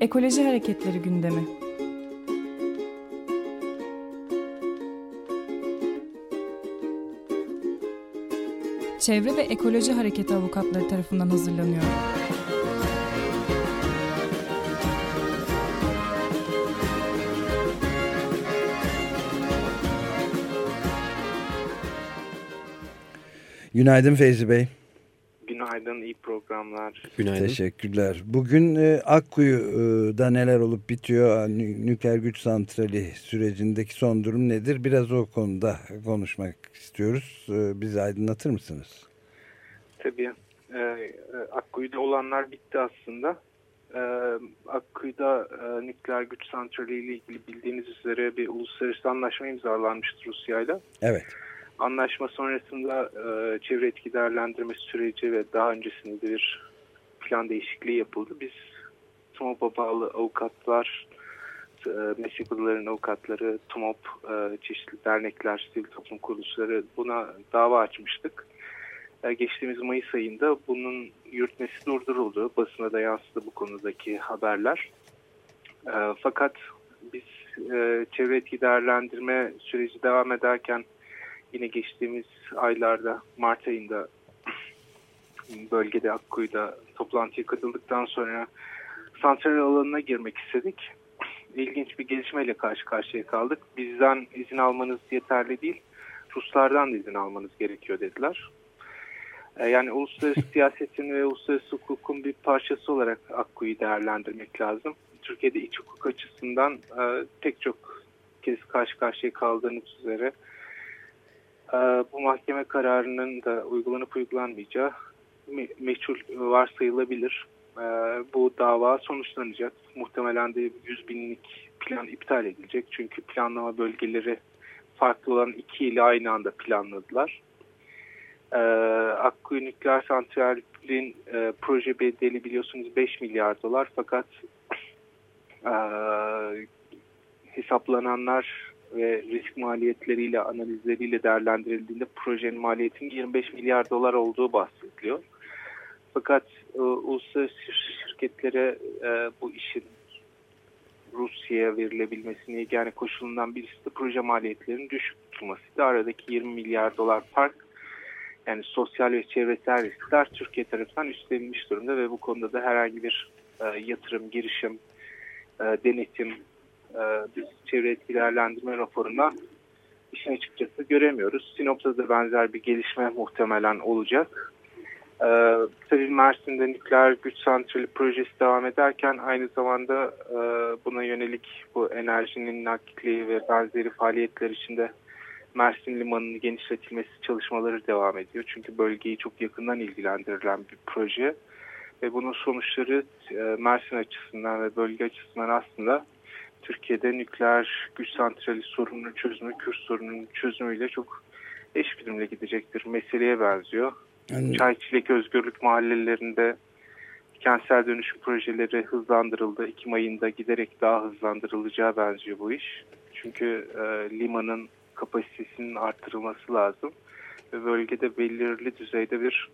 Ekoloji Hareketleri gündemi. Çevre ve Ekoloji Hareketi avukatları tarafından hazırlanıyor. Günaydın Feyzi Bey. Günaydın, iyi programlar. Günaydın. Teşekkürler. Bugün e, Akkuyu'da neler olup bitiyor? Nükleer güç santrali sürecindeki son durum nedir? Biraz o konuda konuşmak istiyoruz. E, bizi aydınlatır mısınız? Tabii. E, e, Akkuyu'da olanlar bitti aslında. E, Akkuyu'da e, nükleer güç santrali ile ilgili bildiğiniz üzere bir uluslararası anlaşma imzalanmıştı Rusya'yla. Evet. Anlaşma sonrasında e, çevre etki değerlendirme süreci ve daha öncesinde bir plan değişikliği yapıldı. Biz TUMOP'a bağlı avukatlar, e, meslek odalarının avukatları, TUMOP, e, çeşitli dernekler, sivil toplum kuruluşları buna dava açmıştık. E, geçtiğimiz Mayıs ayında bunun yürütmesi durduruldu. Basına da yansıdı bu konudaki haberler. E, fakat biz e, çevre etki değerlendirme süreci devam ederken yine geçtiğimiz aylarda Mart ayında bölgede Akkuyu'da toplantıya katıldıktan sonra santral alanına girmek istedik. İlginç bir gelişmeyle karşı karşıya kaldık. Bizden izin almanız yeterli değil, Ruslardan da izin almanız gerekiyor dediler. Yani uluslararası siyasetin ve uluslararası hukukun bir parçası olarak Akkuyu'yu değerlendirmek lazım. Türkiye'de iç hukuk açısından e, pek çok kez karşı karşıya kaldığınız üzere ee, bu mahkeme kararının da uygulanıp uygulanmayacağı me meçhul varsayılabilir. Ee, bu dava sonuçlanacak. Muhtemelen de 100 binlik plan iptal edilecek. Çünkü planlama bölgeleri farklı olan iki ile aynı anda planladılar. Ee, Akkuyu Nükleer Santral'in e, proje bedeli biliyorsunuz 5 milyar dolar fakat e, hesaplananlar ve risk maliyetleriyle, analizleriyle değerlendirildiğinde projenin maliyetinin 25 milyar dolar olduğu bahsediliyor. Fakat e, uluslararası şirketlere e, bu işin Rusya'ya verilebilmesini yani koşulundan birisi de proje maliyetlerinin düşük tutulmasıydı. Aradaki 20 milyar dolar fark yani sosyal ve çevresel riskler Türkiye tarafından üstlenilmiş durumda ve bu konuda da herhangi bir e, yatırım, girişim, e, denetim, e, biz çevre etki değerlendirme raporundan işin açıkçası göremiyoruz. Sinop'ta da benzer bir gelişme muhtemelen olacak. Ee, tabii Mersin'de nükleer güç santrali projesi devam ederken aynı zamanda e, buna yönelik bu enerjinin nakli ve benzeri faaliyetler içinde Mersin Limanı'nın genişletilmesi çalışmaları devam ediyor. Çünkü bölgeyi çok yakından ilgilendirilen bir proje ve bunun sonuçları e, Mersin açısından ve bölge açısından aslında Türkiye'de nükleer güç santrali sorununun çözümü, Kürt sorununun çözümüyle çok eş bilimle gidecek bir meseleye benziyor. Yani... Çayçilek Özgürlük mahallelerinde kentsel dönüşüm projeleri hızlandırıldı. Ekim ayında giderek daha hızlandırılacağı benziyor bu iş. Çünkü e, limanın kapasitesinin arttırılması lazım. Ve bölgede belirli düzeyde bir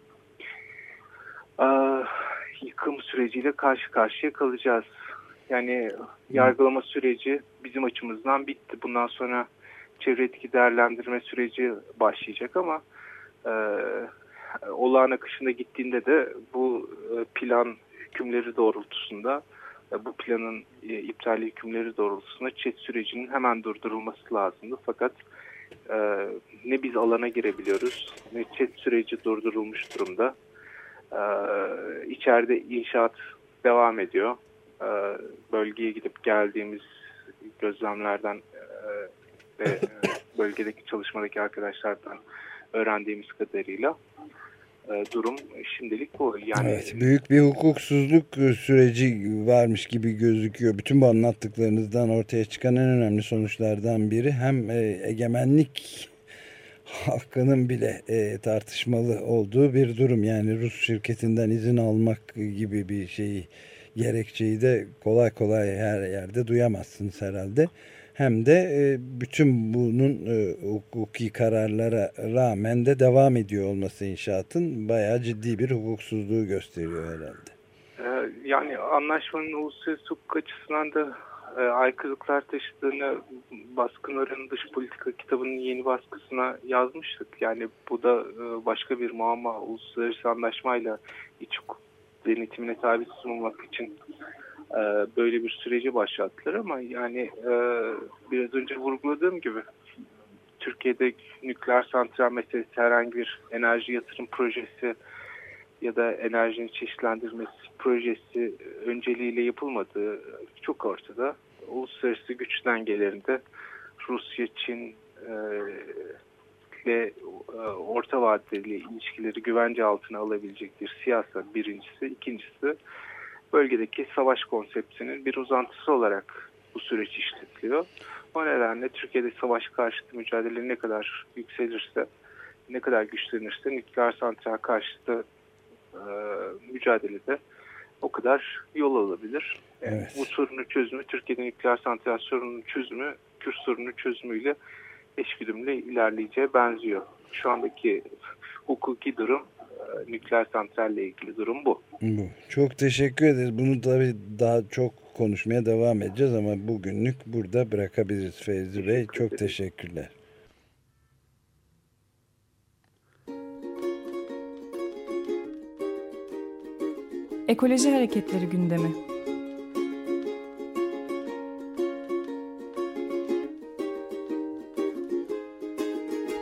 e, yıkım süreciyle karşı karşıya kalacağız. Yani yargılama süreci bizim açımızdan bitti. Bundan sonra çevre etki değerlendirme süreci başlayacak ama e, olağan akışında gittiğinde de bu e, plan hükümleri doğrultusunda e, bu planın e, iptali hükümleri doğrultusunda çet sürecinin hemen durdurulması lazımdı. Fakat e, ne biz alana girebiliyoruz ne çet süreci durdurulmuş durumda. E, içeride inşaat devam ediyor. E, bölgeye gidip geldiğimiz gözlemlerden e, ve e, bölgedeki çalışmadaki arkadaşlardan öğrendiğimiz kadarıyla durum şimdilik bu. Yani evet, büyük bir hukuksuzluk süreci varmış gibi gözüküyor. Bütün bu anlattıklarınızdan ortaya çıkan en önemli sonuçlardan biri hem egemenlik hakkının bile tartışmalı olduğu bir durum. Yani Rus şirketinden izin almak gibi bir şeyi gerekçeyi de kolay kolay her yerde duyamazsınız herhalde. Hem de e, bütün bunun e, hukuki kararlara rağmen de devam ediyor olması inşaatın bayağı ciddi bir hukuksuzluğu gösteriyor herhalde. yani anlaşmanın uluslararası hukuk açısından da e, aykırılıklar taşıdığını baskınların dış politika kitabının yeni baskısına yazmıştık. Yani bu da e, başka bir muamma uluslararası anlaşmayla iç hukuk denetimine tabi sunulmak için e, böyle bir süreci başlattılar ama yani e, biraz önce vurguladığım gibi Türkiye'de nükleer santral meselesi herhangi bir enerji yatırım projesi ya da enerjinin çeşitlendirmesi projesi önceliğiyle yapılmadığı çok ortada. Uluslararası güç dengelerinde Rusya, Çin e, ve e, orta vadeli ilişkileri güvence altına alabilecek bir siyaset birincisi. ikincisi bölgedeki savaş konseptinin bir uzantısı olarak bu süreç işletiliyor. O nedenle Türkiye'de savaş karşıtı mücadele ne kadar yükselirse, ne kadar güçlenirse nükleer santral karşıtı e, mücadelede o kadar yol alabilir. Evet. Bu sorunun çözümü, Türkiye'de nükleer santral sorunun çözümü, Kürt sorunun çözümüyle eşgüdümle ilerleyeceğe benziyor. Şu andaki hukuki durum e, nükleer santralle ilgili durum bu. Bu. Çok teşekkür ederiz. Bunu tabii daha çok konuşmaya devam edeceğiz ama bugünlük burada bırakabiliriz Feyzi Bey. Çok teşekkürler. Ekoloji Hareketleri gündemi.